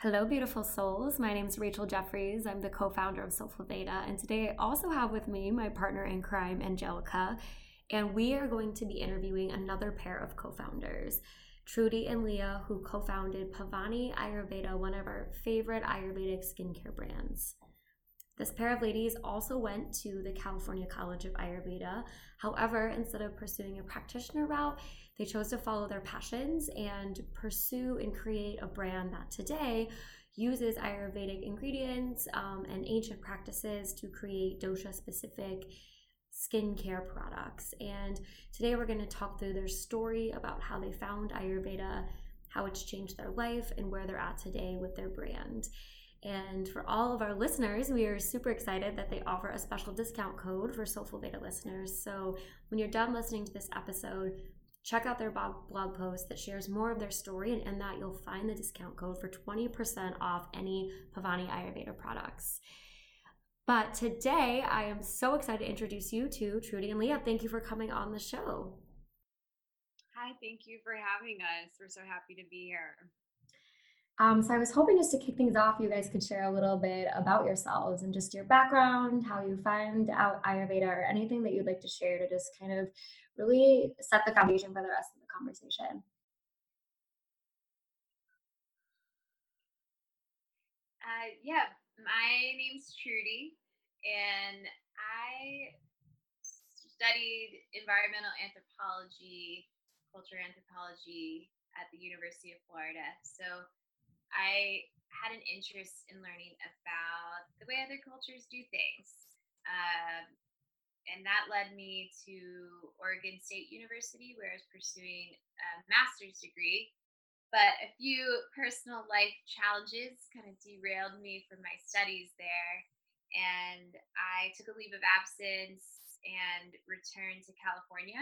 Hello, beautiful souls. My name is Rachel Jeffries. I'm the co founder of Soulful Veda. And today I also have with me my partner in crime, Angelica. And we are going to be interviewing another pair of co founders, Trudy and Leah, who co founded Paavani Ayurveda, one of our favorite Ayurvedic skincare brands. This pair of ladies also went to the California College of Ayurveda. However, instead of pursuing a practitioner route, they chose to follow their passions and pursue and create a brand that today uses Ayurvedic ingredients um, and ancient practices to create dosha specific skincare products. And today we're going to talk through their story about how they found Ayurveda, how it's changed their life, and where they're at today with their brand. And for all of our listeners, we are super excited that they offer a special discount code for Soulful Veda listeners. So when you're done listening to this episode, check out their blog post that shares more of their story, and in that you'll find the discount code for 20% off any Paavani Ayurveda products. But today, I am so excited to introduce you to Trudy and Leah. Thank you for coming on the show. Hi, thank you for having us. We're so happy to be here. Um, so I was hoping just to kick things off, you guys could share a little bit about yourselves and just your background, how you find out Ayurveda, or anything that you'd like to share to just kind of really set the foundation for the rest of the conversation. Uh, yeah, my name's Trudy, and I studied environmental anthropology, culture anthropology at the University of Florida. So I had an interest in learning about the way other cultures do things. Um, and that led me to Oregon State University, where I was pursuing a master's degree. But a few personal life challenges kind of derailed me from my studies there. And I took a leave of absence and returned to California.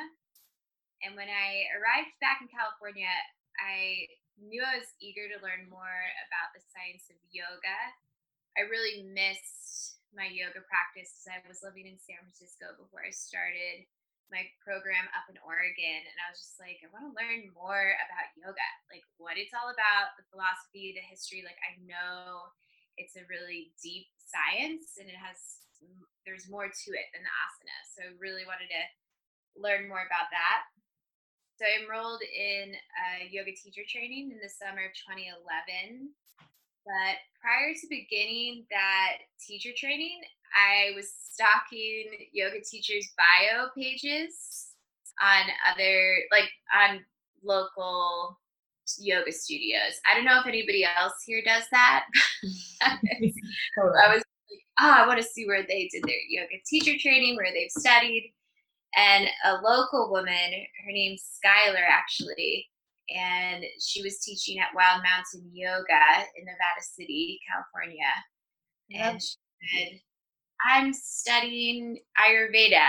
And when I arrived back in California, I knew I was eager to learn more about the science of yoga. I really missed my yoga practice I was living in San Francisco before I started my program up in Oregon. And I was just like, I want to learn more about yoga, like what it's all about, the philosophy, the history. Like, I know it's a really deep science and it has, mm, there's more to it than the asana. So I really wanted to learn more about that. So I enrolled in a yoga teacher training in the summer of 2011. But prior to beginning that teacher training, I was stalking yoga teachers' bio pages on other, like on local yoga studios. I don't know if anybody else here does that. I was like, oh, I want to see where they did their yoga teacher training, where they've studied and a local woman, her name's Skylar actually, and she was teaching at Wild Mountain Yoga in Nevada City, California. Yep. And she said, I'm studying Ayurveda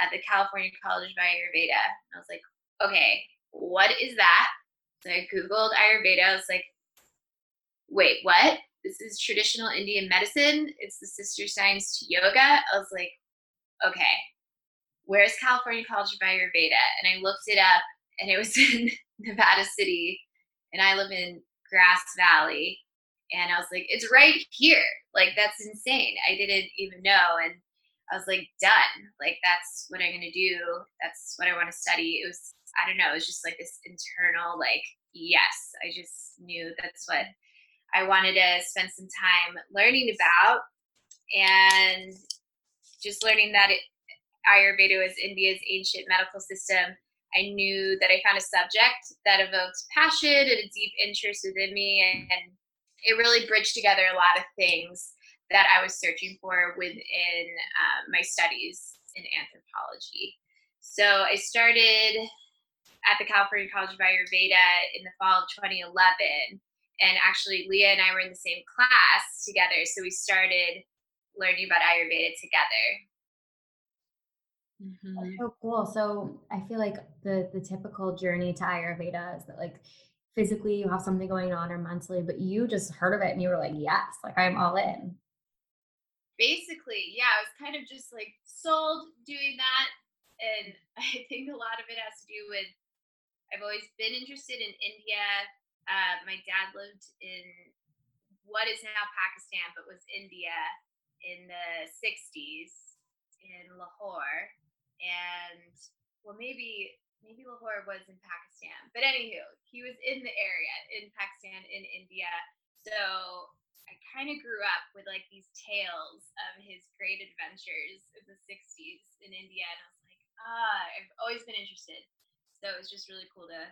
at the California College of Ayurveda. And I was like, okay, what is that? So I Googled Ayurveda. I was like, wait, what? This is traditional Indian medicine. It's the sister science to yoga. I was like, okay, where's California College of Ayurveda? And I looked it up and it was in Nevada City and I live in Grass Valley. And I was like, it's right here. Like, that's insane. I didn't even know. And I was like, done. Like, that's what I'm going to do. That's what I want to study. It was, I don't know, it was just like this internal, like, yes, I just knew that's what I wanted to spend some time learning about. And just learning that it, Ayurveda was India's ancient medical system, I knew that I found a subject that evoked passion and a deep interest within me. And it really bridged together a lot of things that I was searching for within um, my studies in anthropology. So I started at the California College of Ayurveda in the fall of 2011. And actually, Leah and I were in the same class together. So we started learning about Ayurveda together. Mm-hmm. so cool. So I feel like the the typical journey to Ayurveda is that like physically you have something going on or mentally, but you just heard of it and you were like, yes, like I'm all in. Basically, yeah, I was kind of just like sold doing that. And I think a lot of it has to do with I've always been interested in India. Uh, my dad lived in what is now Pakistan, but was India in the 60s in Lahore. And well, maybe maybe Lahore was in Pakistan, but anywho, he was in the area in Pakistan in India. So I kind of grew up with like these tales of his great adventures in the 60s in India, and I was like, ah, I've always been interested. So it was just really cool to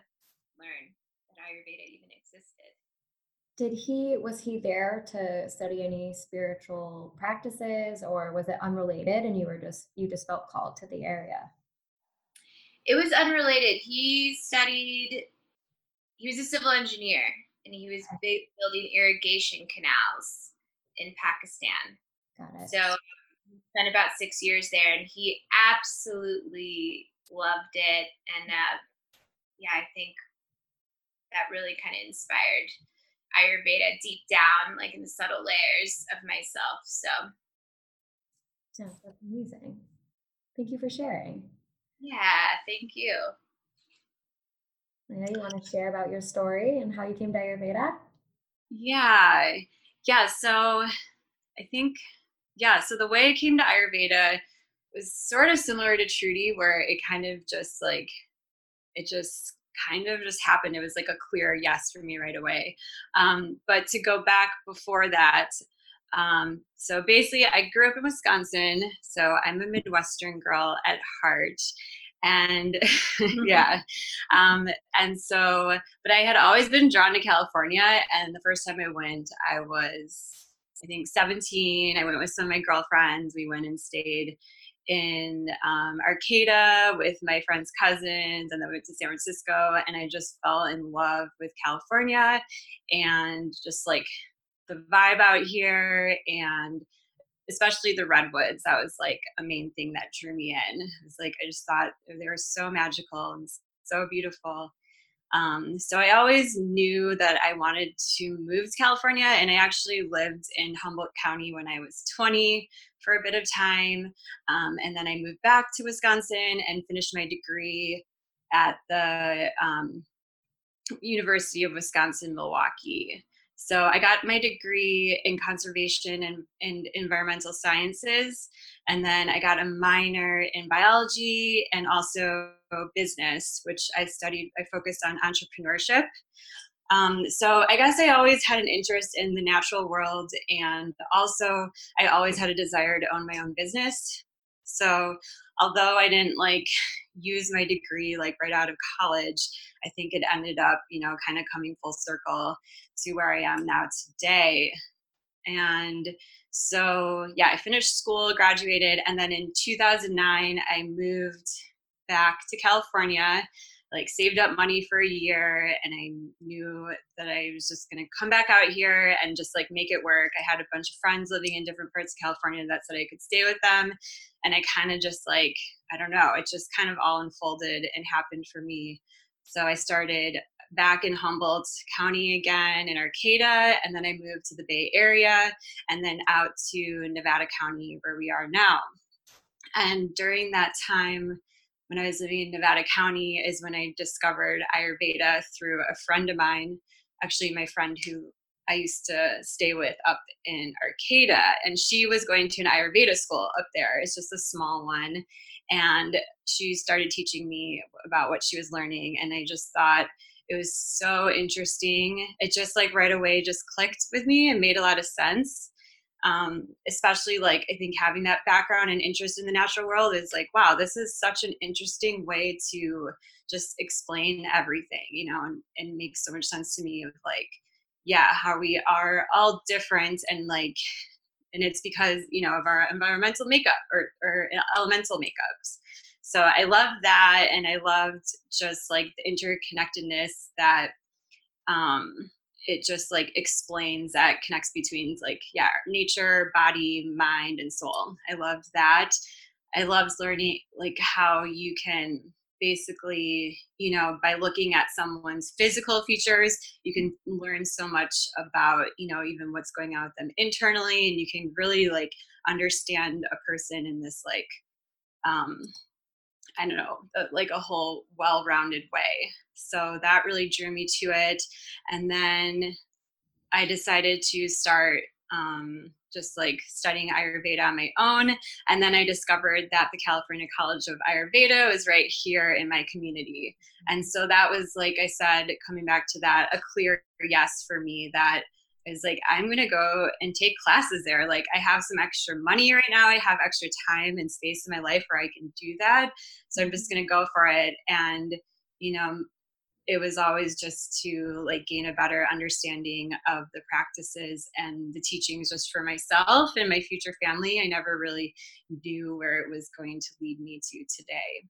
learn that Ayurveda even existed. Did he was he there to study any spiritual practices or was it unrelated and you were just you just felt called to the area? It was unrelated. He studied he was a civil engineer and he was building irrigation canals in Pakistan. Got it. So spent about six years there, and he absolutely loved it. And uh, yeah, I think that really kind of inspired Ayurveda deep down, like in the subtle layers of myself. So, yeah, that's amazing. Thank you for sharing. Yeah, thank you. I know you want to share about your story and how you came to Ayurveda. Yeah, yeah. So I think, yeah. So the way I came to Ayurveda was sort of similar to Trudy, where it kind of just like, it just kind of just happened. It was like a clear yes for me right away. Um, but to go back before that, um, so basically, I grew up in Wisconsin, so I'm a Midwestern girl at heart and yeah um, and so but i had always been drawn to california and the first time i went i was i think 17 i went with some of my girlfriends we went and stayed in um, arcata with my friend's cousins and then we went to san francisco and i just fell in love with california and just like the vibe out here and especially the redwoods that was like a main thing that drew me in. It's like i just thought they were so magical and so beautiful um, so i always knew that i wanted to move to california and i actually lived in humboldt county when i was 20 for a bit of time um, and then i moved back to wisconsin and finished my degree at the um, university of wisconsin milwaukee so I got my degree in conservation and, and environmental sciences. And then I got a minor in biology and also business, which I studied, I focused on entrepreneurship. Um, so I guess I always had an interest in the natural world, and also I always had a desire to own my own business. So although I didn't like use my degree like right out of college, I think it ended up, you know, kind of coming full circle to where I am now today. And so, yeah, I finished school, graduated, and then in 2009, I moved back to California like saved up money for a year and I knew that I was just to come back out here and just like make it work. I had a bunch of friends living in different parts of California that said I could stay with them and I kind of just like I don't know, it just kind of all unfolded and happened for me. So I started back in Humboldt County again in Arcata, and then I moved to the Bay Area and then out to Nevada County where we are now. And during that time, when I was living in Nevada County is when I discovered Ayurveda through a friend of mine, actually my friend who I used to stay with up in Arcata, and she was going to an Ayurveda school up there. It's just a small one, and she started teaching me about what she was learning, and I just thought it was so interesting. It just like right away just clicked with me and made a lot of sense um, especially like i think having that background and interest in the natural world is like wow this is such an interesting way to just explain everything you know and, and makes so much sense to me of like yeah how we are all different and like and it's because you know of our environmental makeup or, or elemental makeups. So i loved that and i loved just like the interconnectedness that um it just like explains that connects between like yeah nature body mind and soul. I loved that. I loved learning like how you can basically you know by looking at someone's physical features you can learn so much about you know even what's going on with them internally and you can really like understand a person in this like um I don't know, like a whole well rounded way. So that really drew me to it. And then I decided to start um, just like studying Ayurveda on my own. And then I discovered that the California College of Ayurveda is right here in my community. And so that was, like I said, coming back to that, a clear yes for me that is like, I'm going to go and take classes there. Like, I have some extra money right now. I have extra time and space in my life where I can do that. So I'm just going to go for it. And, you know, it was always just to like gain a better understanding of the practices and the teachings just for myself and my future family. I never really knew where it was going to lead me to today.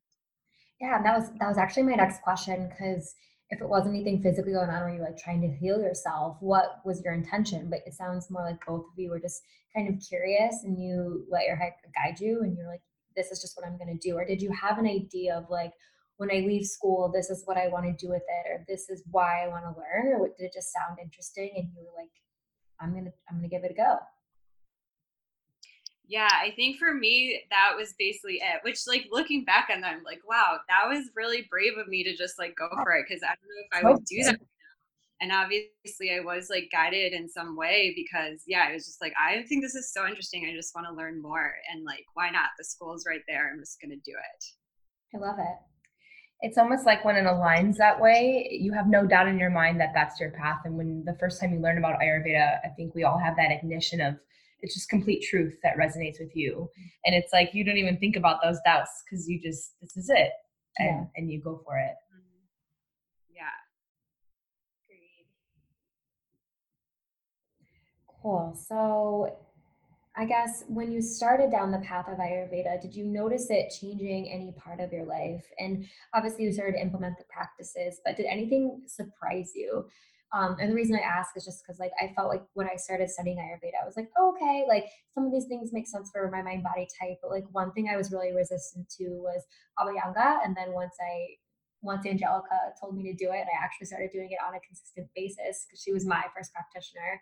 Yeah that was that was actually my next question because if it wasn't anything physically going on or you're like trying to heal yourself what was your intention? But it sounds more like both of you were just kind of curious and you let your head guide you and you're like this is just what i'm going to do. Or did you have an idea of like when I leave school, this is what I want to do with it, or this is why I want to learn, or did it just sound interesting and you were like, I'm gonna I'm gonna give it a go? Yeah, I think for me that was basically it. Which like looking back on that, I'm like, wow, that was really brave of me to just like go oh. for it because I don't know if I would do that. Right now. And obviously I was like guided in some way because yeah, it was just like I think this is so interesting. I just want to learn more and like why not? The school's right there. I'm just gonna do it. I love it it's almost like when it aligns that way, you have no doubt in your mind that that's your path. And when the first time you learn about Ayurveda, I think we all have that ignition of it's just complete truth that resonates with you. And it's like you don't even think about those doubts because you just, this is it. And, yeah. and you go for it. Mm-hmm. Yeah. Agreed. Cool. So I guess when you started down the path of Ayurveda, did you notice it changing any part of your life? And obviously, you started to implement the practices, but did anything surprise you? Um, and the reason I ask is just because, like, I felt like when I started studying Ayurveda, I was like, oh, okay, like some of these things make sense for my mind body type. But like one thing I was really resistant to was Abhyanga, and then once I once Angelica told me to do it, I actually started doing it on a consistent basis because she was my first practitioner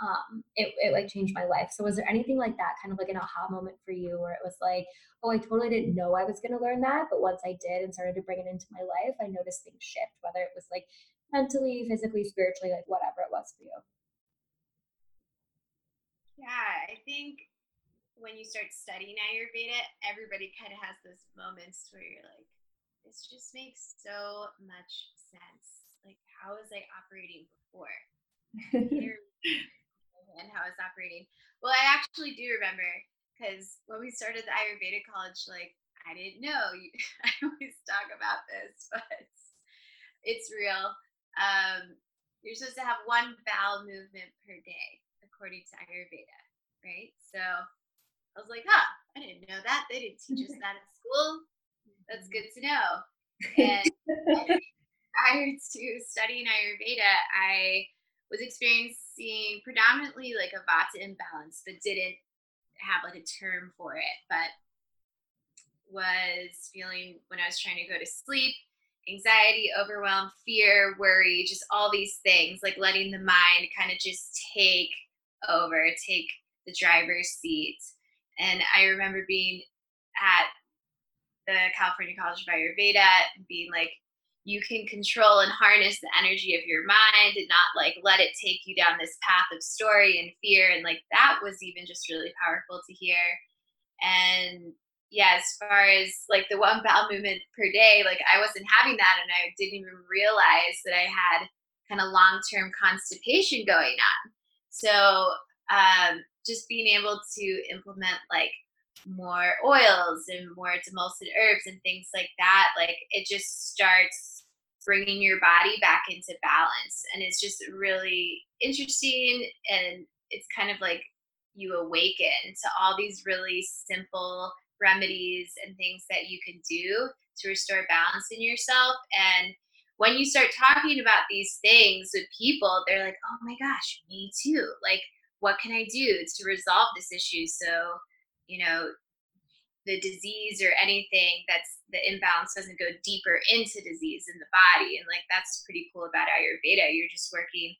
um, it, it like changed my life. So was there anything like that, kind of like an aha moment for you where it was like, oh, I totally didn't know I was going to learn that, but once I did and started to bring it into my life, I noticed things shift, whether it was like mentally, physically, spiritually, like whatever it was for you. Yeah, I think when you start studying Ayurveda, everybody kind of has those moments where you're like, this just makes so much sense. Like, how was I operating before? and how it's operating. Well, I actually do remember because when we started the Ayurveda college, like I didn't know. I always talk about this, but it's real. Um, you're supposed to have one bowel movement per day, according to Ayurveda, right? So I was like, huh, I didn't know that. They didn't teach us that at school. That's good to know. And prior to studying Ayurveda, I was experiencing predominantly like a vata imbalance, but didn't have like a term for it, but was feeling when I was trying to go to sleep, anxiety, overwhelm, fear, worry, just all these things, like letting the mind kind of just take over, take the driver's seat. And I remember being at the California College of Ayurveda and being like, you can control and harness the energy of your mind and not like let it take you down this path of story and fear and like that was even just really powerful to hear. And yeah as far as like the one bowel movement per day like i wasn't having that and i didn't even realize that i had kind of long-term constipation going on. So um, just being able to implement like more oils and more demulcent herbs and things like that like it just starts bringing your body back into balance and it's just really interesting and it's kind of like you awaken to all these really simple remedies and things that you can do to restore balance in yourself and when you start talking about these things with people they're like oh my gosh me too like what can i do to resolve this issue? So you know the disease or anything that's the imbalance doesn't go deeper into disease in the body and like that's pretty cool about ayurveda you're just working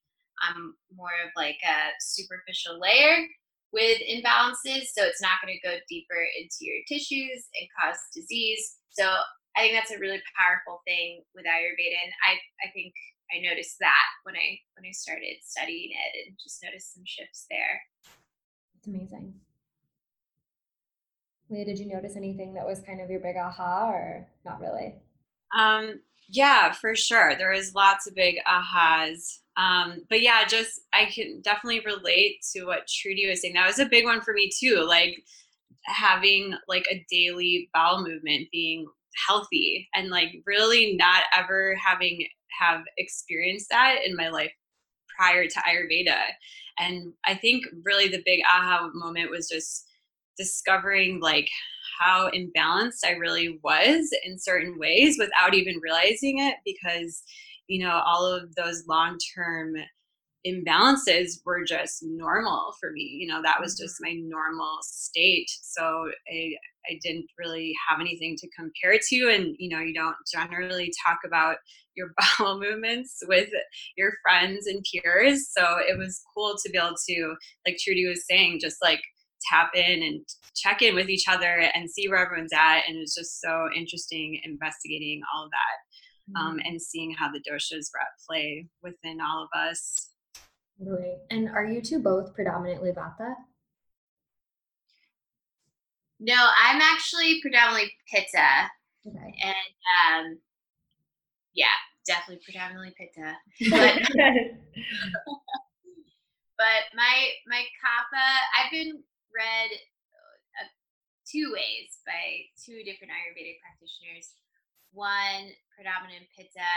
on more of like a superficial layer with imbalances so it's not going to go deeper into your tissues and cause disease so i think that's a really powerful thing with ayurveda and i i think I noticed that when I when I started studying it and just noticed some shifts there. It's amazing. Leah, did you notice anything that was kind of your big aha or not really? Um, yeah, for sure. There was lots of big ahas. Um, but yeah, just I can definitely relate to what Trudy was saying. That was a big one for me too. Like having like a daily bowel movement being healthy and like really not ever having have experienced that in my life prior to Ayurveda. And I think really the big aha moment was just discovering like how imbalanced I really was in certain ways without even realizing it because you know all of those long-term imbalances were just normal for me you know that was just mm-hmm. my normal state. So I, I didn't really have anything to compare to and you know you don't generally talk about your bowel movements with your friends and peers. So it was cool to be able to like trudy was saying just like tap in and check in with each other and see where everyone's at. And it was just so interesting investigating all of that um, mm-hmm. and seeing how the doshas were at play within all of us. Right. And are you two both predominantly Vata? No, I'm actually predominantly Pitta. Okay. And um, yeah, definitely predominantly Pitta. But, but my my kapha, I've been read uh, two ways by two different Ayurvedic practitioners. One predominant Pitta,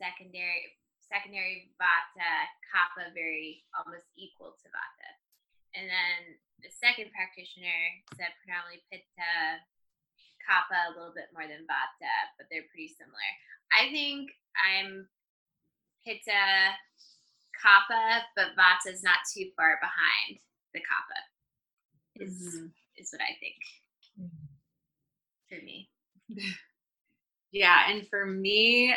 secondary secondary Vata, Kapha very almost equal to Vata, and then the second practitioner said predominantly Pitta, Kapha a little bit more than Vata, but they're pretty similar. I think I'm Pitta, Kapha, but Vata is not too far behind the kapha is mm-hmm. is what I think mm-hmm. for me. Yeah, and for me,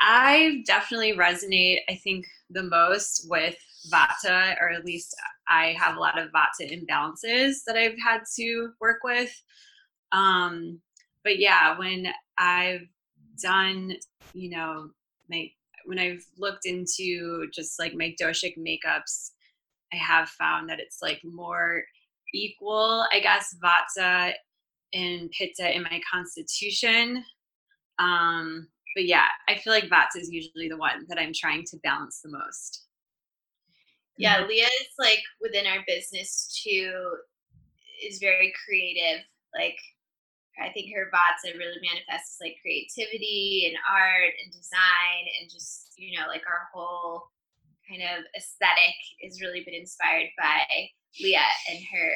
I definitely resonate. I think the most with Vata, or at least I have a lot of Vata imbalances that I've had to work with. Um, but yeah, when I've done, you know, my when I've looked into just like my doshic makeups I have found that it's like more equal, I guess, Vata and Pitta in my constitution. Um, but yeah, I feel like Vata is usually the one that I'm trying to balance the most. Yeah, mm-hmm. Leah is like within our business too, is very creative. Like, I think her Vata really manifests like creativity and art and design and just, you know, like our whole kind of aesthetic has really been inspired by Leah and her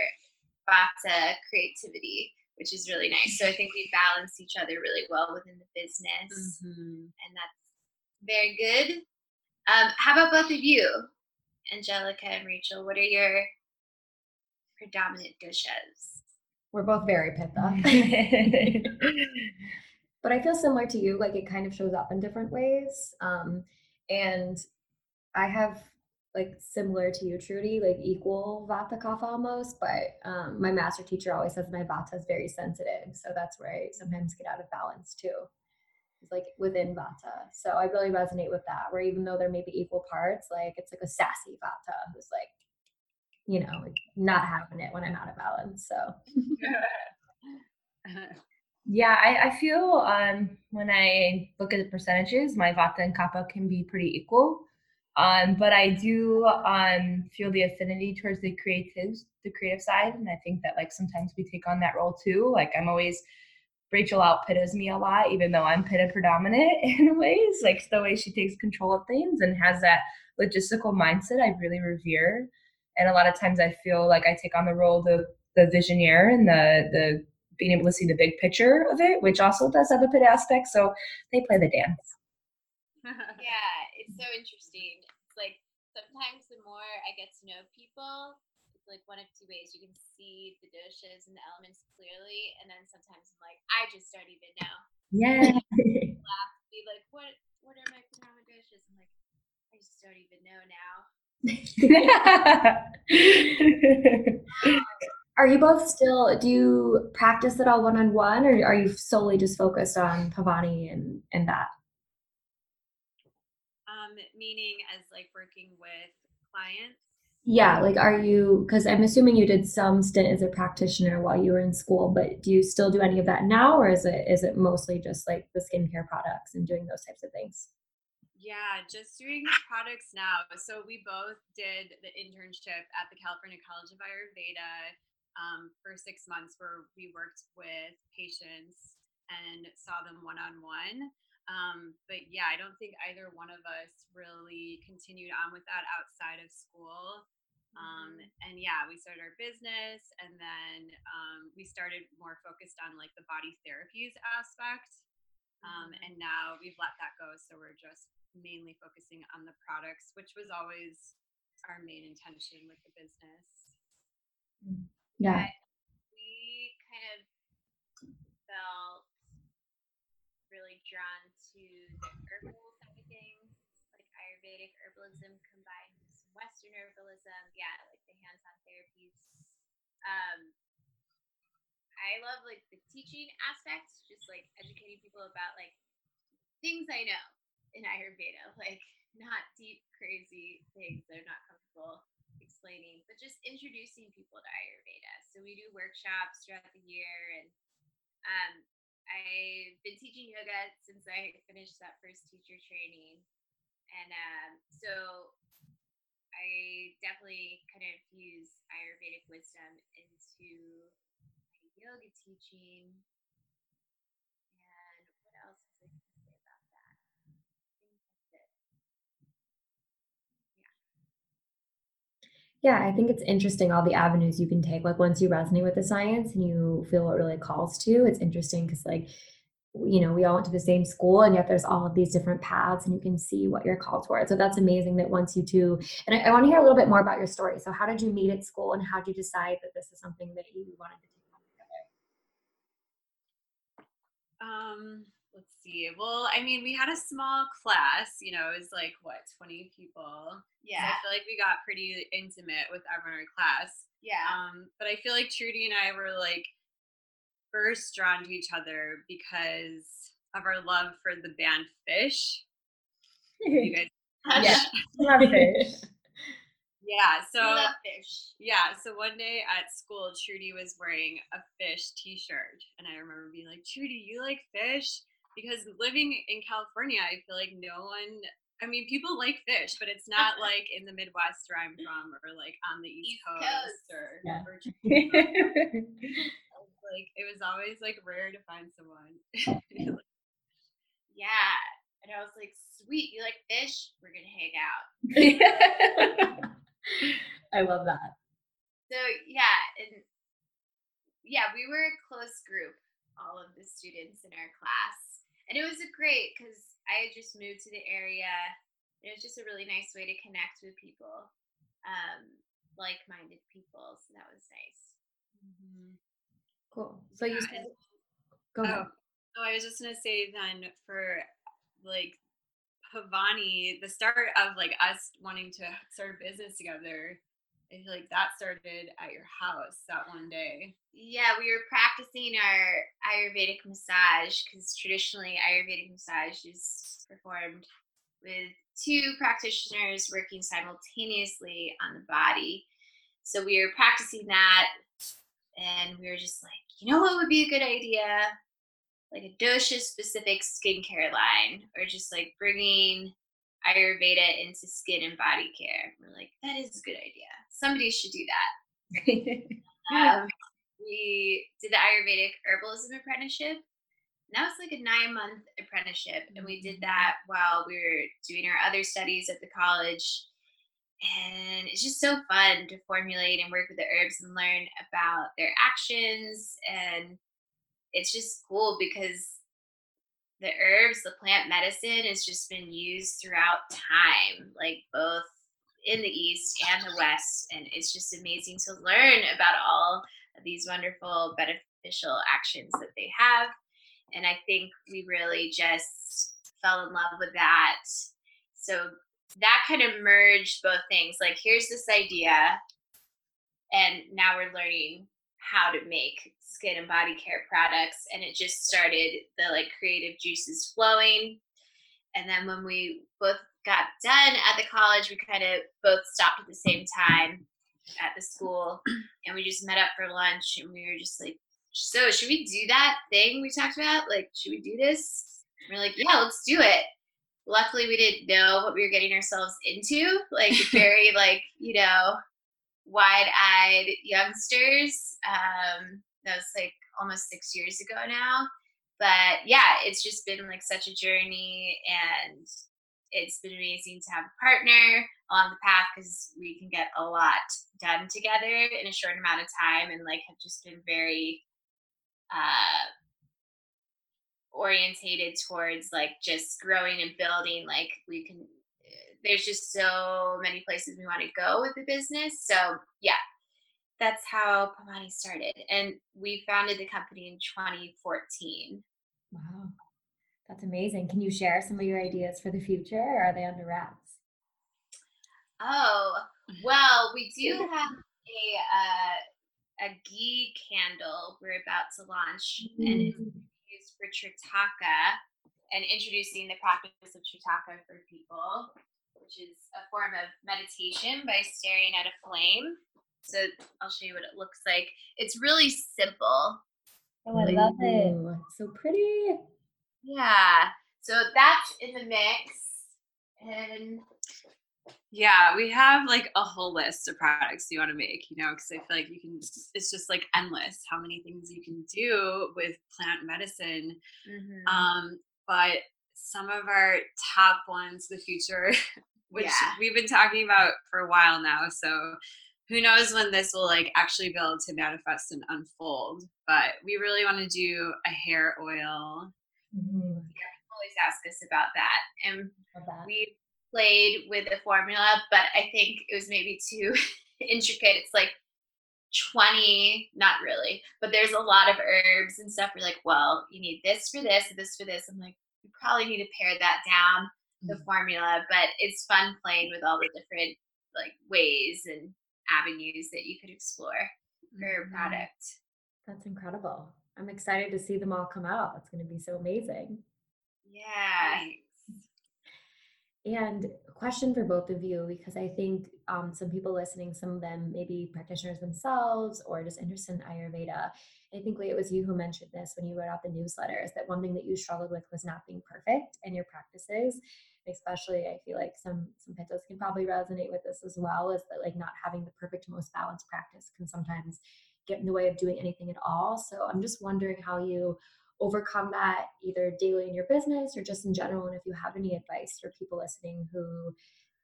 Vata creativity, which is really nice. So I think we balance each other really well within the business, mm-hmm. and that's very good. Um, how about both of you, Angelica and Rachel? What are your predominant doshas? We're both very pitta. but I feel similar to you, like it kind of shows up in different ways. Um, and I have like similar to you, Trudy, like equal Vata Kapha almost, but um, my master teacher always says my Vata is very sensitive. So that's where I sometimes get out of balance too. It's like within Vata. So I really resonate with that, where even though there may be equal parts, like it's like a sassy Vata who's like, you know, like not having it when I'm out of balance. So Yeah, I, I feel um, when I look at the percentages, my Vata and Kapha can be pretty equal. Um, but I do um, feel the affinity towards the creative, the creative side, and I think that like sometimes we take on that role too. Like I'm always Rachel out pittas me a lot, even though I'm pitta predominant in ways. Like the way she takes control of things and has that logistical mindset, I really revere. And a lot of times I feel like I take on the role of the the visionaire and the the being able to see the big picture of it, which also does have a pit aspect. So they play the dance. yeah, it's so interesting It's like sometimes the more I get to know people, it's like one of two ways. You can see the doshas and the elements clearly, and then sometimes I'm like, I just don't even know. Yeah. laugh, be like, what what are my pajama dishes? I'm like, I just don't even know now. are you both still do you practice it all one on one or are you solely just focused on Paavani and and that? Meaning as like working with clients. Yeah, like are you because I'm assuming you did some stint as a practitioner while you were in school, but do you still do any of that now or is it is it mostly just like the skincare products and doing those types of things? Yeah, just doing products now. So we both did the internship at the California College of Ayurveda um, for six months where we worked with patients and saw them one on one. But yeah, I don't think either one of us really continued on with that outside of school. Um, and yeah, we started our business and then um, we started more focused on like the body therapies aspect. Um, and now we've let that go. So we're just mainly focusing on the products, which was always our main intention with the business. Yeah. we kind of felt really drawn herbal of things, like Ayurvedic herbalism combined with some Western herbalism. Yeah, like the hands-on therapies. Um, I love like the teaching aspects, just like educating people about like things I know in Ayurveda, like not deep, crazy things that I'm not comfortable explaining, but just introducing people to Ayurveda. So we do workshops throughout the year, and um, I've been teaching yoga since I finished that first teacher training, and um, so I definitely kind of use Ayurvedic wisdom into my yoga teaching. And what else is I going to say about that? I think that's it. Yeah, I think it's interesting all the avenues you can take. Like once you resonate with the science and you feel what really calls to it's interesting because like you know, we all went to the same school and yet there's all of these different paths and you can see what you're called towards. So that's amazing that once you two and I, I want to hear a little bit more about your story. So how did you meet at school and how did you decide that this is something that you wanted to take Um, let's see. Well, I mean, we had a small class, you know, it was like what, 20 people. So Yeah, I feel like we got pretty intimate with everyone in our class. yeah. Um, but I feel like Trudy and I were like first drawn to each other because of our love for the band Phish. You guys, Yeah. Love Phish. yeah. So Phish. yeah, so one day at school, Trudy was wearing a Phish T-shirt, and I remember being like, "Trudy, you like Phish?" Because living in California, I feel like no one. I mean, people like Phish, but it's not like in the Midwest where I'm from, or like on the East, East Coast, Coast. or, Yeah. or like it was always like rare to find someone. Yeah. And I was like, sweet, you like Phish? We're gonna hang out. I love that. So yeah, and yeah, we were a close group, all of the students in our class. And it was great because I had just moved to the area. It was just a really nice way to connect with people, um, like-minded people. So that was nice. Cool. So you Yeah, said, go ahead. Oh, oh, I was just gonna say then for like Paavani, the start of like us wanting to start a business together, I feel like that started at your house that one day. Yeah, we were practicing our Ayurvedic massage because traditionally Ayurvedic massage is performed with two practitioners working simultaneously on the body. So we were practicing that and we were just like, you know what would be a good idea? Like a dosha specific skincare line or just like bringing Ayurveda into skin and body care. We're like, that is a good idea. Somebody should do that um, we did the Ayurvedic herbalism apprenticeship. And that was like a nine month apprenticeship. And we did that while we were doing our other studies at the college. And it's just so fun to formulate and work with the herbs and learn about their actions. And it's just cool because the herbs, the plant medicine has just been used throughout time, like both in the East and the West. And it's just amazing to learn about all of these wonderful beneficial actions that they have. And I think we really just fell in love with that. So that kind of merged both things. Like, here's this idea, and now we're learning how to make skin and body care products. And it just started the like creative juices flowing. And then when we both got done at the college, we kind of both stopped at the same time at the school and we just met up for lunch and we were just like, so should we do that thing we talked about? Like, should we do this? And we're like, yeah, let's do it. Luckily, we didn't know what we were getting ourselves into. Like, very, like, you know, wide eyed youngsters. Um, that was like almost six years ago now. But yeah, it's just been like such a journey and it's been amazing to have a partner along the path because we can get a lot done together in a short amount of time and like have just been very uh orientated towards like just growing and building like we can there's just so many places we want to go with the business so yeah. That's how Paavani started and we founded the company in 2014 wow. That's amazing. Can you share some of your ideas for the future or are they under wraps? Oh well we do have a uh, a ghee candle we're about to launch mm-hmm. and it's mm. used for Trataka and introducing the practice of Trataka for people, which is a form of meditation by staring at a flame. So I'll show you what it looks like. It's really simple. Oh, I love it. So pretty. Yeah. So that's in the mix. And yeah, we have like a whole list of products you want to make, you know, because I feel like you can, it's just like endless how many things you can do with plant medicine. Mm-hmm. Um, but some of our top ones, the future, which yeah. we've been talking about for a while now. So who knows when this will like actually be able to manifest and unfold. But we really want to do a hair oil. Mm-hmm. Yeah, always ask us about that. And that. we played with the formula, but I think it was maybe too intricate. It's like 20, not really, but there's a lot of herbs and stuff. We're like, well, you need this for this, this for this. I'm like, you probably need to pare that down, the mm-hmm. formula, but it's fun playing with all the different like ways and avenues that you could explore for your mm-hmm. product. That's incredible. I'm excited to see them all come out. It's going to be so amazing. Yeah. And question for both of you, because I think um, some people listening, some of them maybe practitioners themselves or just interested in Ayurveda. I think Lee, it was you who mentioned this when you wrote out the newsletters that one thing that you struggled with was not being perfect in your practices. Especially, I feel like some some pittas can probably resonate with this as well. Is that like not having the perfect, most balanced practice can sometimes get in the way of doing anything at all. So I'm just wondering how you overcome that either daily in your business or just in general and if you have any advice for people listening who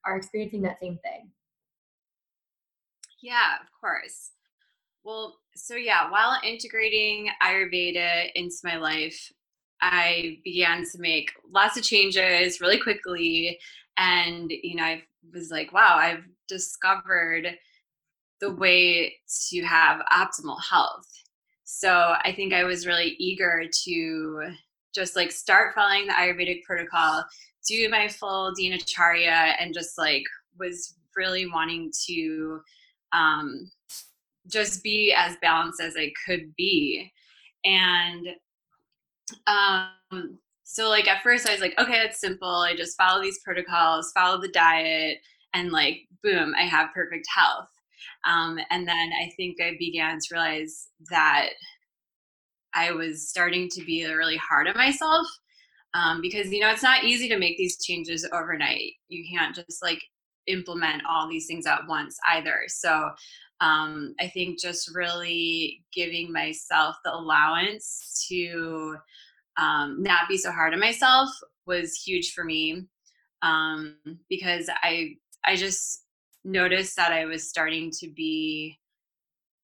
are experiencing that same thing yeah of course well so yeah while integrating ayurveda into my life i began to make lots of changes really quickly and you know i was like wow i've discovered the way to have optimal health. So I think I was really eager to just like start following the Ayurvedic protocol, do my full Dinacharya, and just like was really wanting to um, just be as balanced as I could be. And um, so, like, at first, I was like, okay, it's simple. I just follow these protocols, follow the diet, and like, boom, I have perfect health. Um, and then I think I began to realize that I was starting to be really hard on myself um, because, you know, it's not easy to make these changes overnight. You can't just like implement all these things at once either. So um, I think just really giving myself the allowance to um, not be so hard on myself was huge for me um, because I I just noticed that I was starting to be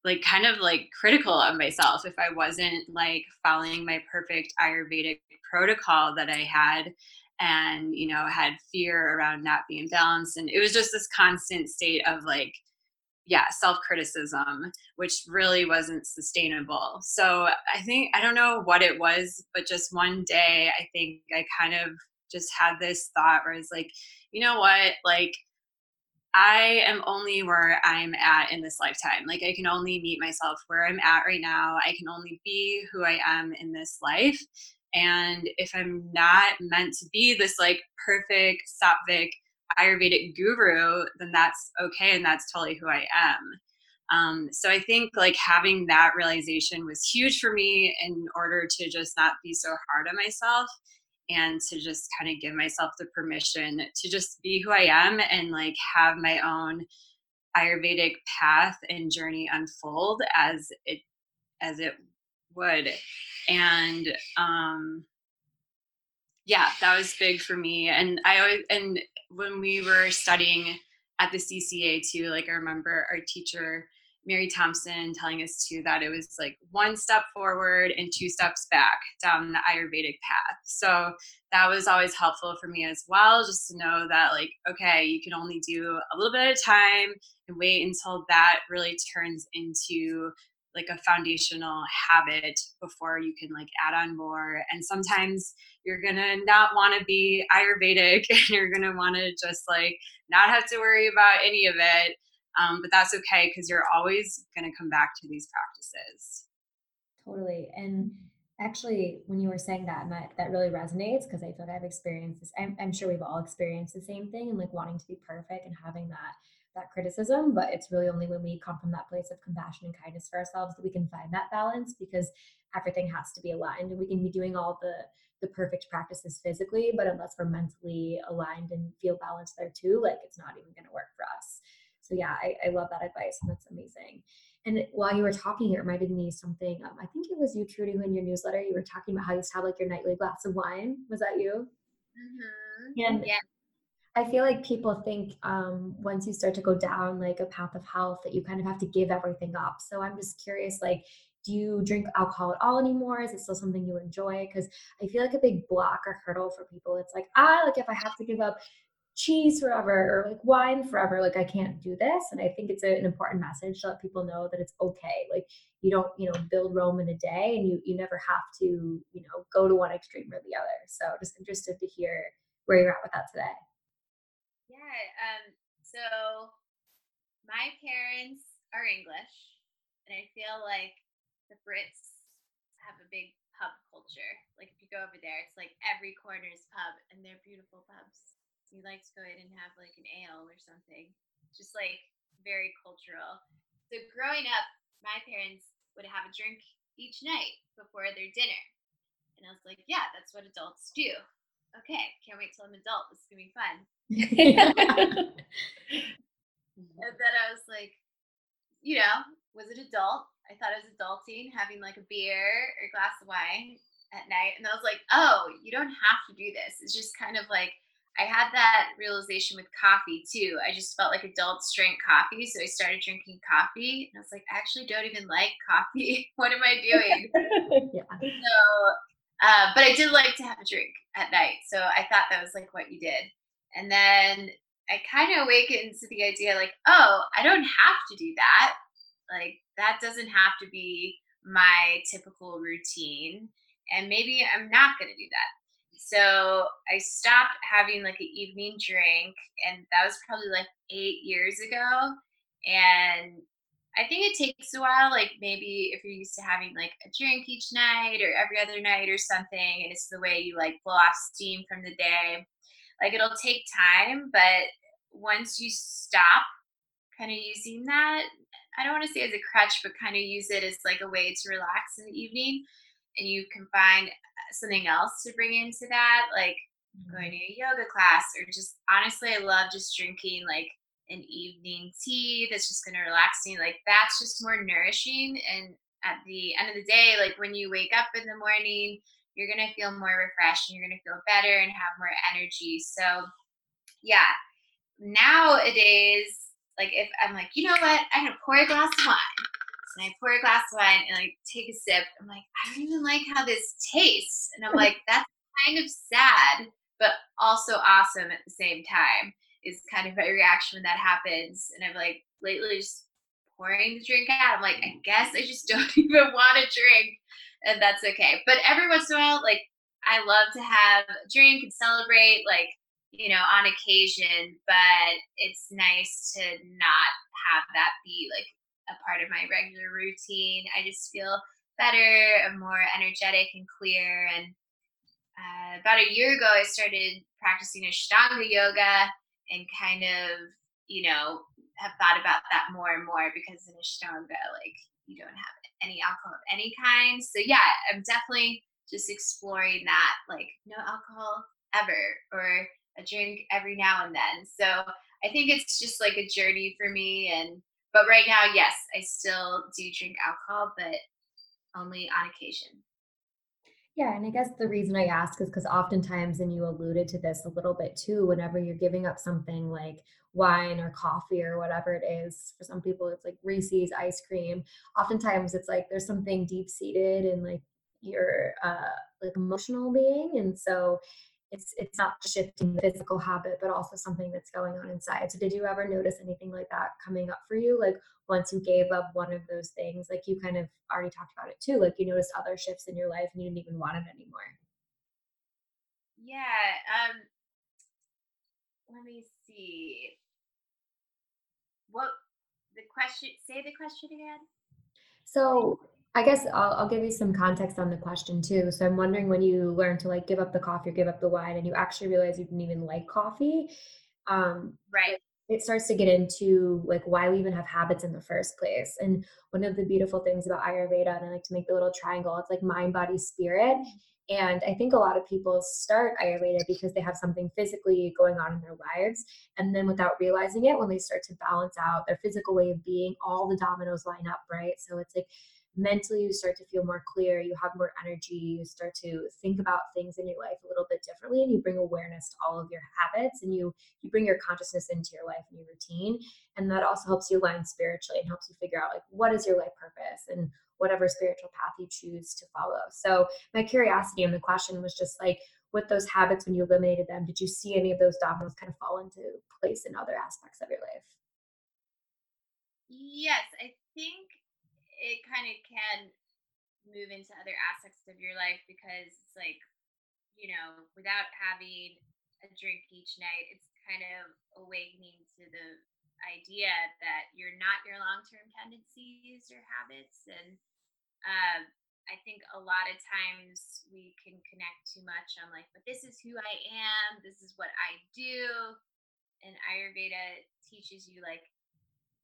like kind of like critical of myself if I wasn't like following my perfect Ayurvedic protocol that I had and you know had fear around not being balanced and it was just this constant state of like yeah self-criticism which really wasn't sustainable so i think i don't know what it was but just one day i think i kind of just had this thought where it's like you know what like I am only where I'm at in this lifetime. Like I can only meet myself where I'm at right now. I can only be who I am in this life. And if I'm not meant to be this like perfect sattvic Ayurvedic guru, then that's okay and that's totally who I am. Um, so I think like having that realization was huge for me in order to just not be so hard on myself and to just kind of give myself the permission to just be who I am and like have my own Ayurvedic path and journey unfold as it as it would. And um yeah, that was big for me. And I always and when we were studying at the CCA too, like I remember our teacher Mary Thompson telling us too that it was like one step forward and two steps back down the Ayurvedic path. So that was always helpful for me as well, just to know that, like, okay, you can only do a little bit at a time and wait until that really turns into like a foundational habit before you can like add on more and sometimes you're gonna not want to be ayurvedic and you're gonna want to just like not have to worry about any of it um, but that's okay because you're always to come back to these practices. Totally. And actually, when you were saying that, that, that really resonates because I feel like I've experienced this. I'm, I'm sure we've all experienced the same thing and like wanting to be perfect and having that that criticism but it's really only when we come from that place of compassion and kindness for ourselves that we can find that balance because everything has to be aligned and we can be doing all the the perfect practices physically but unless we're mentally aligned and feel balanced there too like it's not even going to work for us so yeah, I, I love that advice and that's amazing. And while you were talking, it reminded me something. Um, I think it was you, Trudy, who in your newsletter you were talking about how you used to have like your nightly glass of wine. Was that you? Mm-hmm. And yeah. I feel like people think um, once you start to go down like a path of health that you kind of have to give everything up. So I'm just curious, like, do you drink alcohol at all anymore? Is it still something you enjoy? Because I feel like a big block or hurdle for people. It's like, ah, like if I have to give up cheese forever or like wine forever like i can't do this and i think it's a, an important message to let people know that it's okay like you don't you know build rome in a day and you you never have to you know go to one extreme or the other so just interested to hear where you're at with that today yeah um so my parents are english and i feel like the brits have a big pub culture like if you go over there it's like every corner is pub and they're beautiful pubs you like to go in and have like an ale or something. Just like very cultural. So growing up, my parents would have a drink each night before their dinner. And I was like, yeah, that's what adults do. Okay, can't wait till I'm adult. This is gonna be fun. and then I was like, you know, was it adult? I thought it was adulting, having like a beer or a glass of wine at night. And I was like, oh, you don't have to do this. It's just kind of like I had that realization with coffee too. I just felt like adults drank coffee, so I started drinking coffee, and I was like, I actually don't even like coffee. what am I doing? yeah. So, uh, but I did like to have a drink at night, so I thought that was like what you did. And then I kind of awakened to the idea, like, oh, I don't have to do that. Like that doesn't have to be my typical routine, and maybe I'm not going to do that so I stopped having like an evening drink, and that was probably like eight years ago. And I think it takes a while, like maybe if you're used to having like a drink each night or every other night or something, and it's the way you like blow off steam from the day, like it'll take time. But once you stop kind of using that, I don't want to say as a crutch, but kind of use it as like a way to relax in the evening, and you can find something else to bring into that, like mm-hmm. going to a yoga class or just honestly, I love just drinking like an evening tea that's just going to relax me. Like that's just more nourishing. And at the end of the day, like when you wake up in the morning, you're going to feel more refreshed and you're going to feel better and have more energy. So, yeah, nowadays, like if I'm like, you know what, I'm going to pour a glass of wine and I pour a glass of wine and like take a sip. I'm like, I don't even like how this tastes. And I'm like, that's kind of sad, but also awesome at the same time is kind of my reaction when that happens. And I'm like lately just pouring the drink out. I'm like, I guess I just don't even want to drink. And that's okay. But every once in a while, like I love to have a drink and celebrate, like, you know, on occasion, but it's nice to not have that be like a part of my regular routine. I just feel better, more energetic and clear. And uh, about a year ago, I started practicing Ashtanga yoga, and kind of, you know, have thought about that more and more because in Ashtanga, like you don't have any alcohol of any kind. So yeah, I'm definitely just exploring that, like no alcohol ever or a drink every now and then. So I think it's just like a journey for me. And but right now, yes, I still do drink alcohol, but only on occasion. Yeah, and I guess the reason I ask is because oftentimes, and you alluded to this a little bit too, whenever you're giving up something like wine or coffee or whatever it is, for some people it's like Reese's ice cream. Oftentimes it's like there's something deep seated in like your uh like emotional being. And so it's it's not shifting the physical habit but also something that's going on inside so did you ever notice anything like that coming up for you like once you gave up one of those things like you kind of already talked about it too like you noticed other shifts in your life and you didn't even want it anymore Yeah. Um. Let me see. What the question? Say the question again. so i guess I'll, I'll give you some context on the question too so i'm wondering when you learn to like give up the coffee or give up the wine and you actually realize you didn't even like coffee um Right. it starts to get into like why we even have habits in the first place. And one of the beautiful things about Ayurveda, and I like to make the little triangle, it's like mind, body, spirit. And I think a lot of people start Ayurveda because they have something physically going on in their lives. And then without realizing it, when they start to balance out their physical way of being, all the dominoes line up, right? So it's like mentally you start to feel more clear, you have more energy, you start to think about things in your life a little bit differently, and you bring awareness to all of your habits and you you bring your consciousness into your life and your routine and that also helps you align spiritually and helps you figure out like what is your life purpose and whatever spiritual path you choose to follow. So my curiosity and the question was just like with those habits when you eliminated them did you see any of those dominoes kind of fall into place in other aspects of your life? Yes, I think it kind of can move into other aspects of your life because it's like, you know, without having a drink each night, it's kind of awakening to the idea that you're not your long-term tendencies or habits and um I think a lot of times we can connect too much on like, but this is who I am, this is what I do. And Ayurveda teaches you like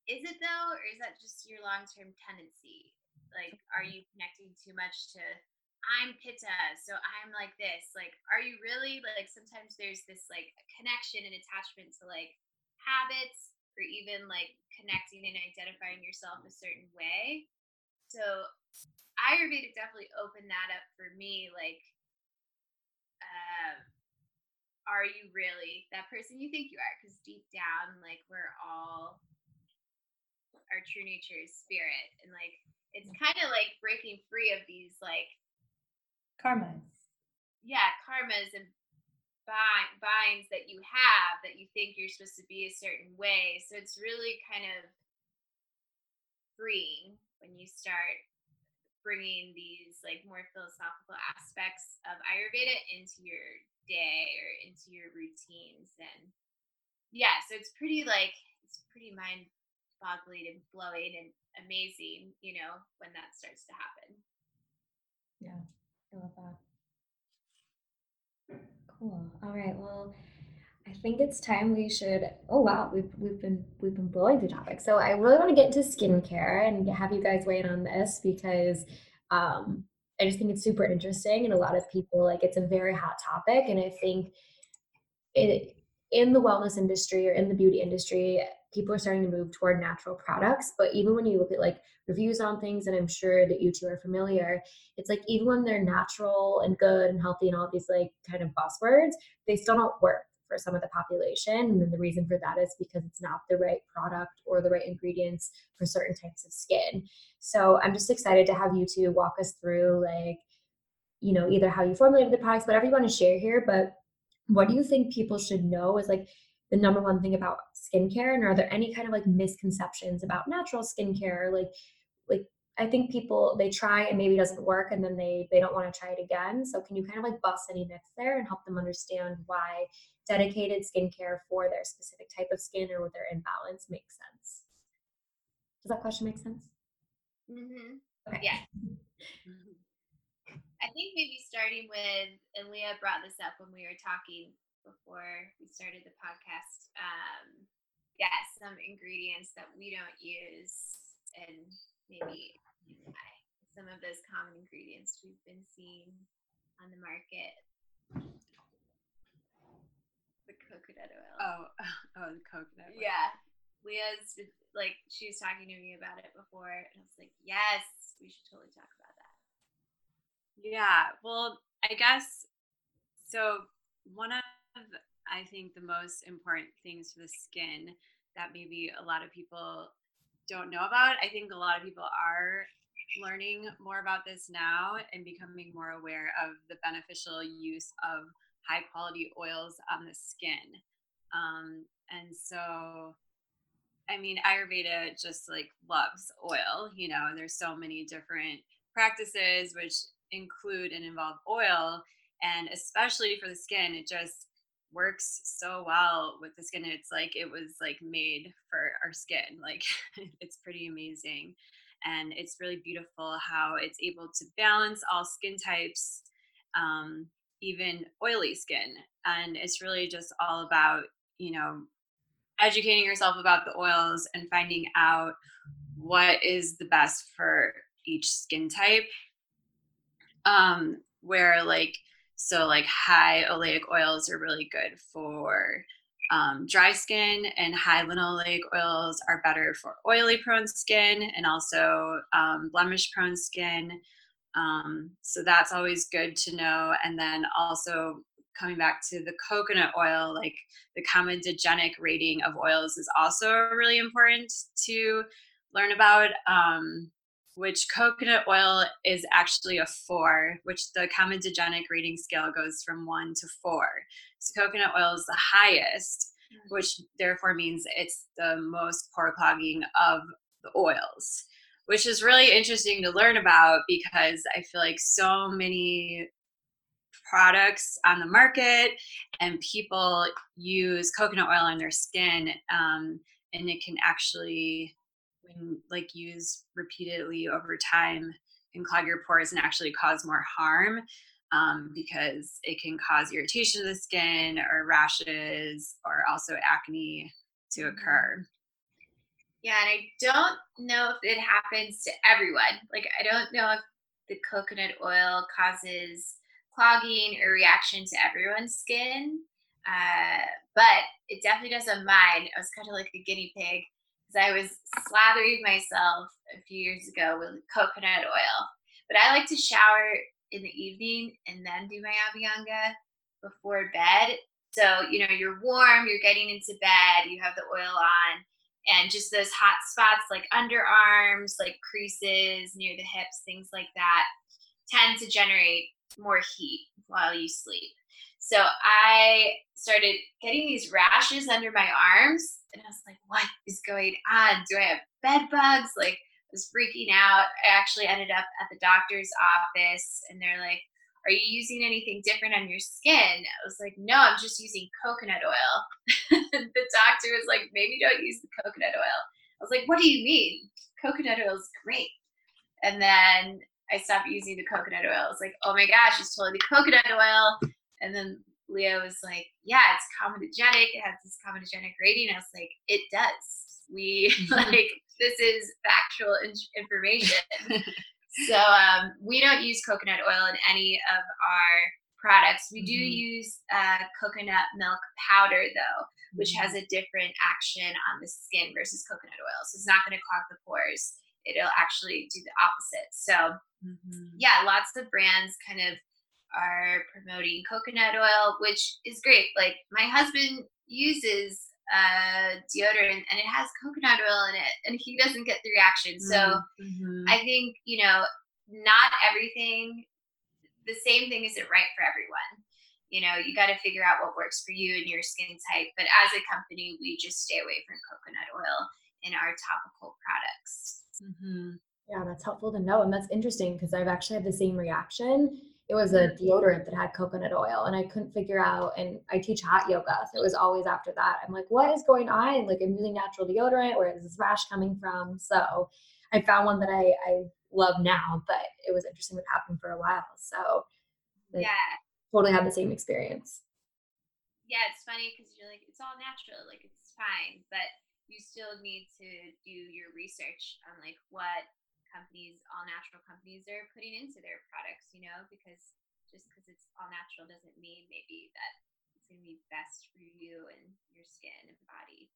is it though, or is that just your long term tendency? Like, are you connecting too much to I'm pitta, so I'm like this? Like, are you really like sometimes there's this like connection and attachment to like habits or even like connecting and identifying yourself a certain way. So Ayurveda definitely opened that up for me. Like, uh, are you really that person you think you are? Because deep down, like, we're all our true nature is spirit and like it's kind of like breaking free of these like Karmas. yeah karmas and bind, binds that you have that you think you're supposed to be a certain way so it's really kind of freeing when you start bringing these like more philosophical aspects of ayurveda into your day or into your routines and yeah so it's pretty like it's pretty mind boggling and blowing and amazing, you know, when that starts to happen. Yeah, I love that. Cool. All right. Well, I think it's time we should. Oh wow, we've we've been we've been blowing through topics. So I really want to get into skincare and have you guys weigh in on this because um, I just think it's super interesting and a lot of people like it's a very hot topic and I think it in the wellness industry or in the beauty industry people are starting to move toward natural products but even when you look at like reviews on things and i'm sure that you two are familiar it's like even when they're natural and good and healthy and all these like kind of buzzwords they still don't work for some of the population. And then the reason for that is because it's not the right product or the right ingredients for certain types of skin. So i'm just excited to have you two walk us through like you know either how you formulated the products whatever you want to share here but what do you think people should know is like the number one thing about skincare? And are there any kind of like misconceptions about natural skincare? Like like i think people they try and maybe it doesn't work and then they they don't want to try it again. So can you kind of like bust any myths there and help them understand why dedicated skincare for their specific type of skin or with their imbalance makes sense? Does that question make sense? Mm-hmm. okay. Yeah. I think maybe starting with, and Leah brought this up when we were talking before we started the podcast. Um, yeah, some ingredients that we don't use, and maybe some of those common ingredients we've been seeing on the market. The coconut oil. Oh, oh, the coconut. oil. Yeah. Leah's like she was talking to me about it before, and I was like, yes, we should totally talk about that. Yeah, well, I guess so. One of I think the most important things for the skin that maybe a lot of people don't know about. I think a lot of people are learning more about this now and becoming more aware of the beneficial use of high quality oils on the skin. Um, and so, I mean, Ayurveda just like loves oil, you know, and there's so many different practices which include and involve oil. And especially for the skin, it just works so well with the skin. It's like it was like made for our skin. Like it's pretty amazing. And it's really beautiful how it's able to balance all skin types, um, even oily skin. And it's really just all about, you know, educating yourself about the oils and finding out what is the best for each skin type. Um, where like so like high oleic oils are really good for um, dry skin, and high linoleic oils are better for oily prone skin and also um, blemish prone skin. Um, so that's always good to know. And then also coming back to the coconut oil, like the comedogenic rating of oils is also really important to learn about. Um, which coconut oil is actually a four, which the comedogenic rating scale goes from one to four. So coconut oil is the highest, which therefore means it's the most pore clogging of the oils, which is really interesting to learn about because I feel like so many products on the market and people use coconut oil on their skin um, and it can actually when like used repeatedly over time can clog your pores and actually cause more harm um, because it can cause irritation of the skin or rashes or also acne to occur. Yeah, and I don't know if it happens to everyone. Like, I don't know if the coconut oil causes clogging or reaction to everyone's skin, uh, but it definitely does on mine. I was kind of like a guinea pig because I was slathering myself a few years ago with coconut oil. But I like to shower in the evening and then do my abhyanga before bed. So, you know, you're warm, you're getting into bed, you have the oil on, and just those hot spots like underarms, like creases near the hips, things like that, tend to generate more heat while you sleep. So I started getting these rashes under my arms, and I was like, what is going on? Do I have bed bugs? Like, I was freaking out. I actually ended up at the doctor's office, and they're like, are you using anything different on your skin? I was like, no, I'm just using coconut oil. the doctor was like, maybe don't use the coconut oil. I was like, what do you mean? Coconut oil is great. And then I stopped using the coconut oil. I was like, oh my gosh, it's totally coconut oil. And then Leo was like, yeah, it's comedogenic. It has this comedogenic rating. I was like, it does. We like, this is factual in- information. so um, we don't use coconut oil in any of our products. We do Mhm. use uh, coconut milk powder though, which has a different action on the skin versus coconut oil. So it's not going to clog the pores. It'll actually do the opposite. So Mhm. yeah, lots of brands kind of are promoting coconut oil, which is great. Like my husband uses uh, deodorant and it has coconut oil in it, and he doesn't get the reaction. So Mhm. I think you know, not everything. The same thing isn't right for everyone. You know, you got to figure out what works for you and your skin type. But as a company, we just stay away from coconut oil in our topical products. Mhm. Yeah, that's helpful to know. And that's interesting because I've actually had the same reaction. It was a deodorant that had coconut oil, and I couldn't figure out. And I teach hot yoga, so it was always after that. I'm like, what is going on? Like, I'm using natural deodorant. Where is this rash coming from? So I found one that I, I love now, but it was interesting what happened for a while. So Like- Yeah. totally had the same experience. yeah, it's funny because you're like, it's all natural, like it's fine, but you still need to do your research on like what companies, all natural companies, are putting into their products, you know, because just because it's all natural doesn't mean maybe that it's going to be best for you and your skin and body.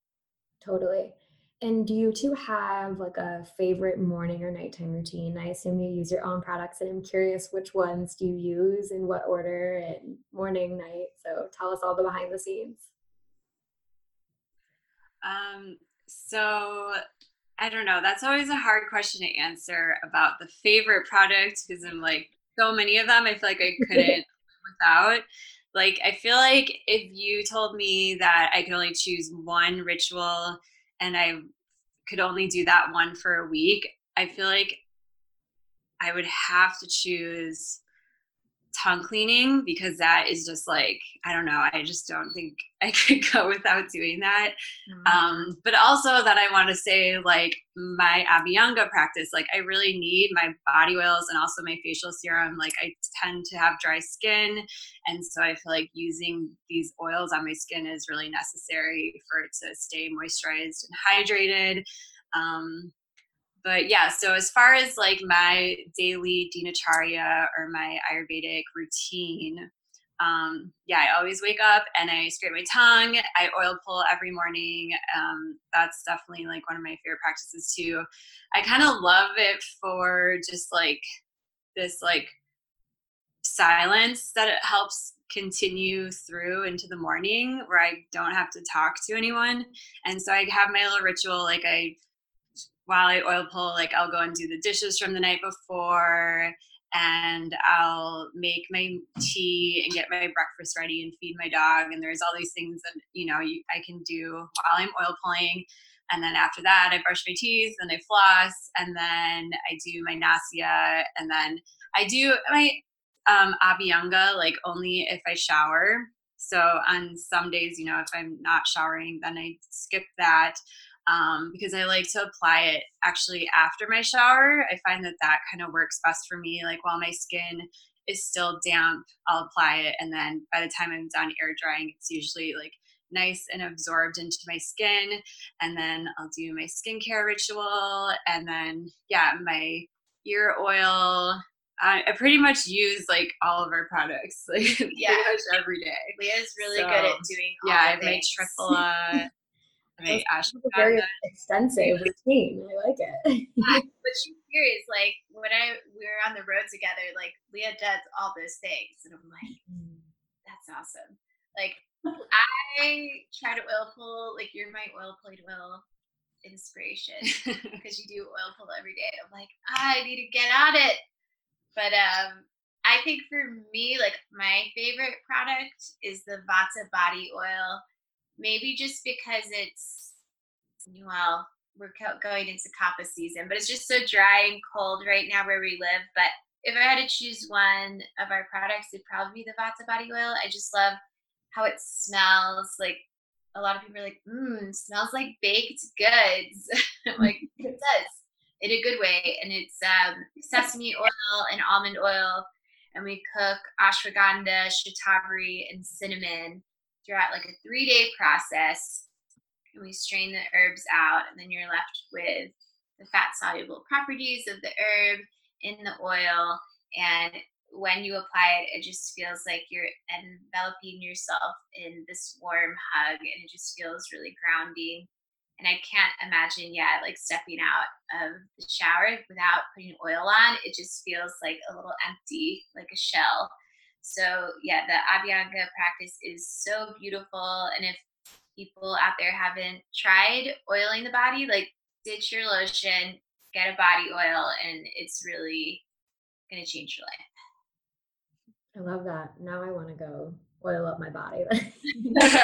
Totally. And do you two have like a favorite morning or nighttime routine? I assume you use your own products, and I'm curious which ones do you use in what order and morning, night. So tell us all the behind the scenes. Um, so I don't know. That's always a hard question to answer about the favorite product because I'm like so many of them. I feel like I couldn't without. Like I feel like if you told me that I could only choose one ritual and I could only do that one for a week, I feel like I would have to choose tongue cleaning because that is just like I don't know. I just don't think I could go without doing that. Mm-hmm. Um, but also that I want to say like my Abhyanga practice, like I really need my body oils and also my facial serum. Like I tend to have dry skin, and so I feel like using these oils on my skin is really necessary for it to stay moisturized and hydrated. Um, but yeah, so as far as like my daily dinacharya or my Ayurvedic routine, um, yeah, I always wake up and I scrape my tongue. I oil pull every morning. Um, that's definitely like one of my favorite practices too. I kind of love it for just like this like silence that it helps continue through into the morning where I don't have to talk to anyone. And so I have my little ritual like I while I oil pull, like I'll go and do the dishes from the night before and I'll make my tea and get my breakfast ready and feed my dog. And there's all these things that, you know, you, I can do while I'm oil pulling. And then after that, I brush my teeth and I floss and then I do my nasya and then I do my um, abhyanga like only if I shower. So on some days, you know, if I'm not showering, then I skip that um, because I like to apply it actually after my shower. I find that that kind of works best for me. Like while my skin is still damp, I'll apply it, and then by the time I'm done air drying, it's usually like nice and absorbed into my skin. And then I'll do my skincare ritual, and then yeah, my ear oil. I, I pretty much use like all of our products, like yeah. every day. Leah's really so, good at doing. yeah, I've made trifle. Right, Ash. very extensive routine. I like it. but she's serious. Like when I we were on the road together, like Leah does all those things, and I'm like, mm. that's awesome. Like I try to oil pull. Like you're my oil plate oil inspiration because you do oil pull every day. I'm like, I need to get on it. But um, I think for me, like my favorite product is the Vata body oil maybe just because it's well we're going into kapha season but it's just so dry and cold right now where we live. But if i had to choose one of our products it'd probably be the vata body oil. I just love how it smells like a lot of people are like mmm smells like baked goods. Like it does in a good way. And it's um, sesame oil and almond oil and we cook ashwagandha shatavari and cinnamon throughout like a three day process. And we strain the herbs out, and then you're left with the fat soluble properties of the herb in the oil. And when you apply it, it just feels like you're enveloping yourself in this warm hug, and it just feels really grounding. And I can't imagine, yeah, like stepping out of the shower without putting oil on. It just feels like a little empty, like a shell. So yeah, the Abhyanga practice is so beautiful. And if people out there haven't tried oiling the body, like ditch your lotion, get a body oil, and it's really gonna change your life. I love that. Now I want to go oil up my body.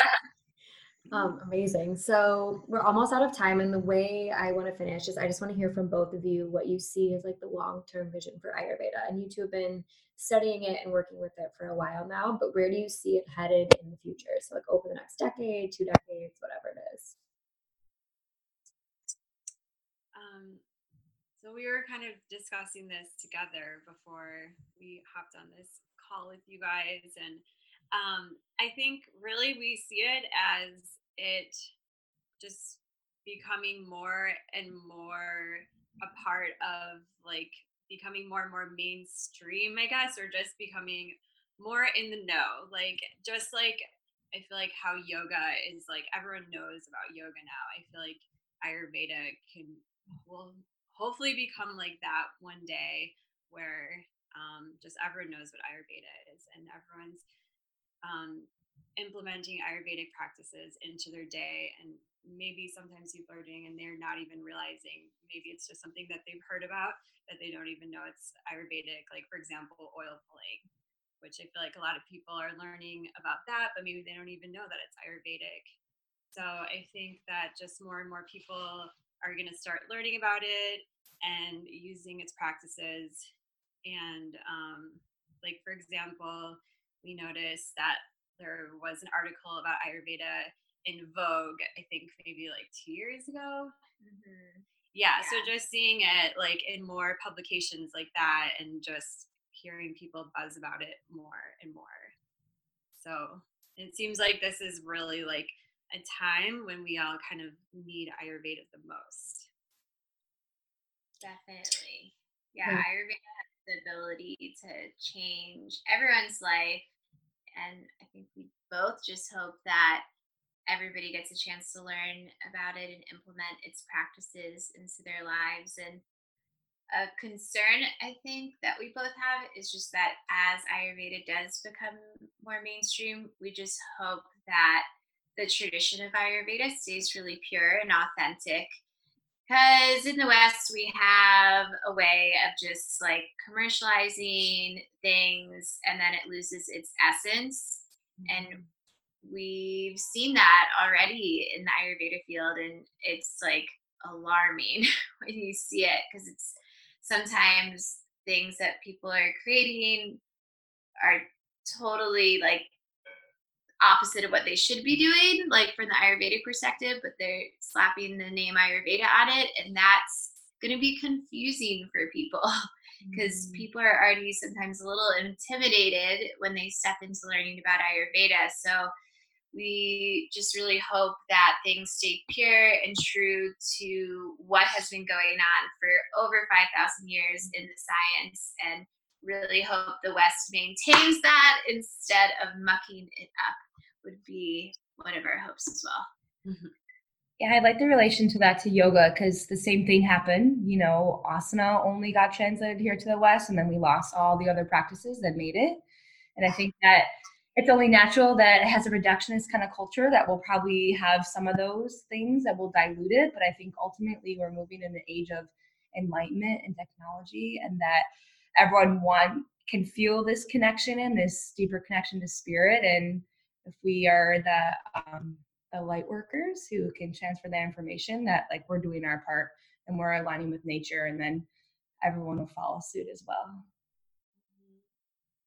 Um, amazing. So we're almost out of time, and the way I want to finish is I just want to hear from both of you what you see as like the long-term vision for Ayurveda. And you two have been studying it and working with it for a while now, but where do you see it headed in the future? So like over the next decade, two decades, whatever it is. Um, so we were kind of discussing this together before we hopped on this call with you guys, and Um, I think really we see it as it just becoming more and more a part of like becoming more and more mainstream, I guess, or just becoming more in the know. Like just like I feel like how yoga is like everyone knows about yoga now. I feel like Ayurveda can will hopefully become like that one day where um, just everyone knows what Ayurveda is and everyone's um, implementing Ayurvedic practices into their day and maybe sometimes people are doing and they're not even realizing maybe it's just something that they've heard about that they don't even know it's ayurvedic like for example oil pulling which i feel like a lot of people are learning about that but maybe they don't even know that it's ayurvedic. So i think that just more and more people are going to start learning about it and using its practices. And um, like for example we noticed that there was an article about ayurveda in Vogue, I think maybe like two years ago. Mm-hmm. Yeah, yeah, so just seeing it like in more publications like that and just hearing people buzz about it more and more. So it seems like this is really like a time when we all kind of need Ayurveda the most. Definitely. Yeah, yeah. Ayurveda has the ability to change everyone's life. And I think we both just hope that everybody gets a chance to learn about it and implement its practices into their lives. And a concern I think that we both have is just that as Ayurveda does become more mainstream, we just hope that the tradition of Ayurveda stays really pure and authentic. Because in the West, we have a way of just like commercializing things and then it loses its essence. And mm-hmm we've seen that already in the Ayurveda field, and it's like alarming when you see it because it's sometimes things that people are creating are totally like opposite of what they should be doing, like from the Ayurvedic perspective, but they're slapping the name Ayurveda on it, and that's going to be confusing for people because mm-hmm. people are already sometimes a little intimidated when they step into learning about Ayurveda. So we just really hope that things stay pure and true to what has been going on for over 5,000 years in the science and really hope the West maintains that instead of mucking it up, would be one of our hopes as well. Mm-hmm. Yeah, I like the relation to that to yoga because the same thing happened. You know, asana only got translated here to the West, and then we lost all the other practices that made it. And I think that it's only natural that it has a reductionist kind of culture that will probably have some of those things that will dilute it. But I think ultimately we're moving in an age of enlightenment and technology, and that everyone one can feel this connection and this deeper connection to spirit. And if we are the um, the light workers who can transfer that information, that like we're doing our part and we're aligning with nature, and then everyone will follow suit as well.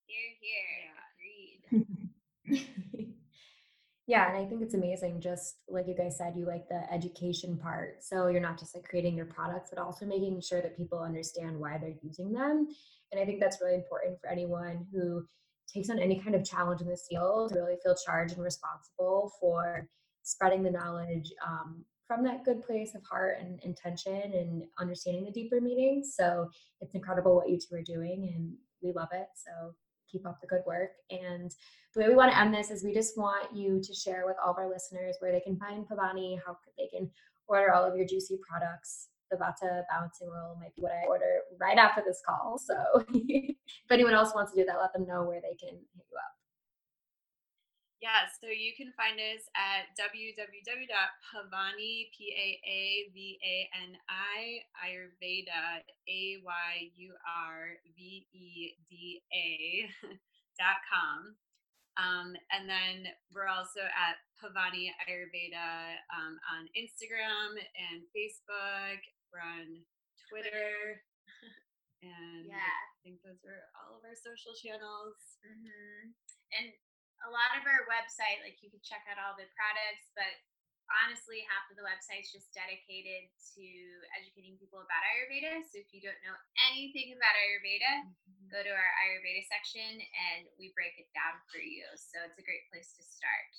Here, here. yeah, and I think it's amazing. Just like you guys said, you like the education part. So you're not just like creating your products, but also making sure that people understand why they're using them. And I think that's really important for anyone who takes on any kind of challenge in this field to really feel charged and responsible for spreading the knowledge um, from that good place of heart and intention and understanding the deeper meaning. So it's incredible what you two are doing, and we love it. So keep up the good work. And the way we want to end this is we just want you to share with all of our listeners where they can find Paavani, how they can order all of your juicy products. The Vata balancing oil might be what I order right after this call. So if anyone else wants to do that, let them know where they can hit you up. Yeah, so you can find us at www.paavani, P-A-A-V-A-N-I, Ayurveda, A-Y-U-R-V-E-D-A dot com. Um, and then we're also at Paavani Ayurveda um, on Instagram and Facebook. We're on Twitter. and yeah. I think those are all of our social channels. Mm-hmm. And a lot of our website, like you can check out all the products, but honestly, half of the website's just dedicated to educating people about Ayurveda. So if you don't know anything about Ayurveda, mm-hmm. go to our Ayurveda section and we break it down for you. So it's a great place to start.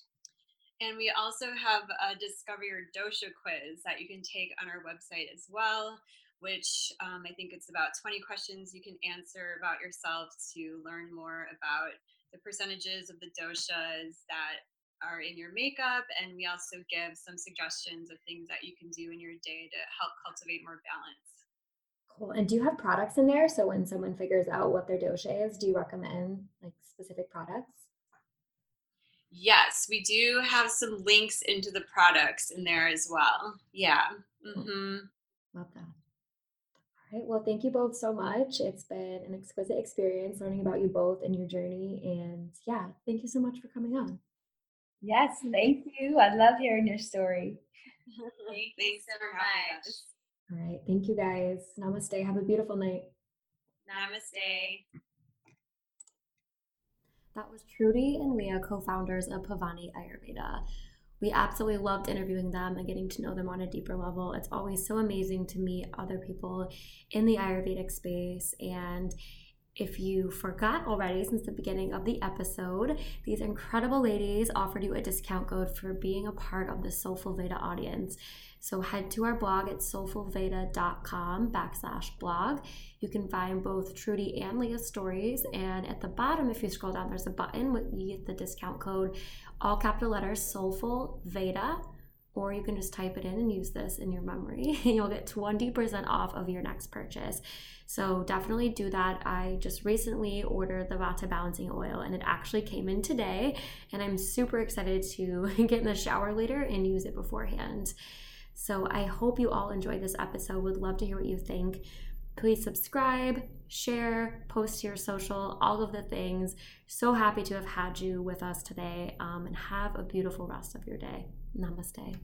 And we also have a Discover Your Dosha quiz that you can take on our website as well, which um, I think it's about 20 questions you can answer about yourself to learn more about the percentages of the doshas that are in your makeup. And we also give some suggestions of things that you can do in your day to help cultivate more balance. Cool. And do you have products in there? So when someone figures out what their dosha is, do you recommend like specific products? Yes, we do have some links into the products in there as well. Yeah. Mm-hmm. Love that. All right. Well, thank you both so much. It's been an exquisite experience learning about you both and your journey. And yeah, thank you so much for coming on. Yes, thank you. I love hearing your story. Thank Thanks so much. All right. Thank you guys. Namaste. Have a beautiful night. Namaste. That was Trudy and Leah, co founders of Paavani Ayurveda. We absolutely loved interviewing them and getting to know them on a deeper level. It's always so amazing to meet other people in the Ayurvedic space. And if you forgot already since the beginning of the episode, these incredible ladies offered you a discount code for being a part of the Soulful Veda audience. So head to our blog at soulfulveda.com backslash blog. You can find both Trudy and Leah's stories. And at the bottom, if you scroll down, there's a button with you get the discount code, all capital letters, Soulful Veda. Or you can just type it in and use this in your memory, and you'll get 20% off of your next purchase. So definitely do that. I just recently ordered the Vata balancing oil and it actually came in today. And I'm super excited to get in the shower later and use it beforehand. So I hope you all enjoyed this episode. Would love to hear what you think. Please subscribe, share, post to your social, all of the things. So happy to have had you with us today um, and have a beautiful rest of your day. Namaste.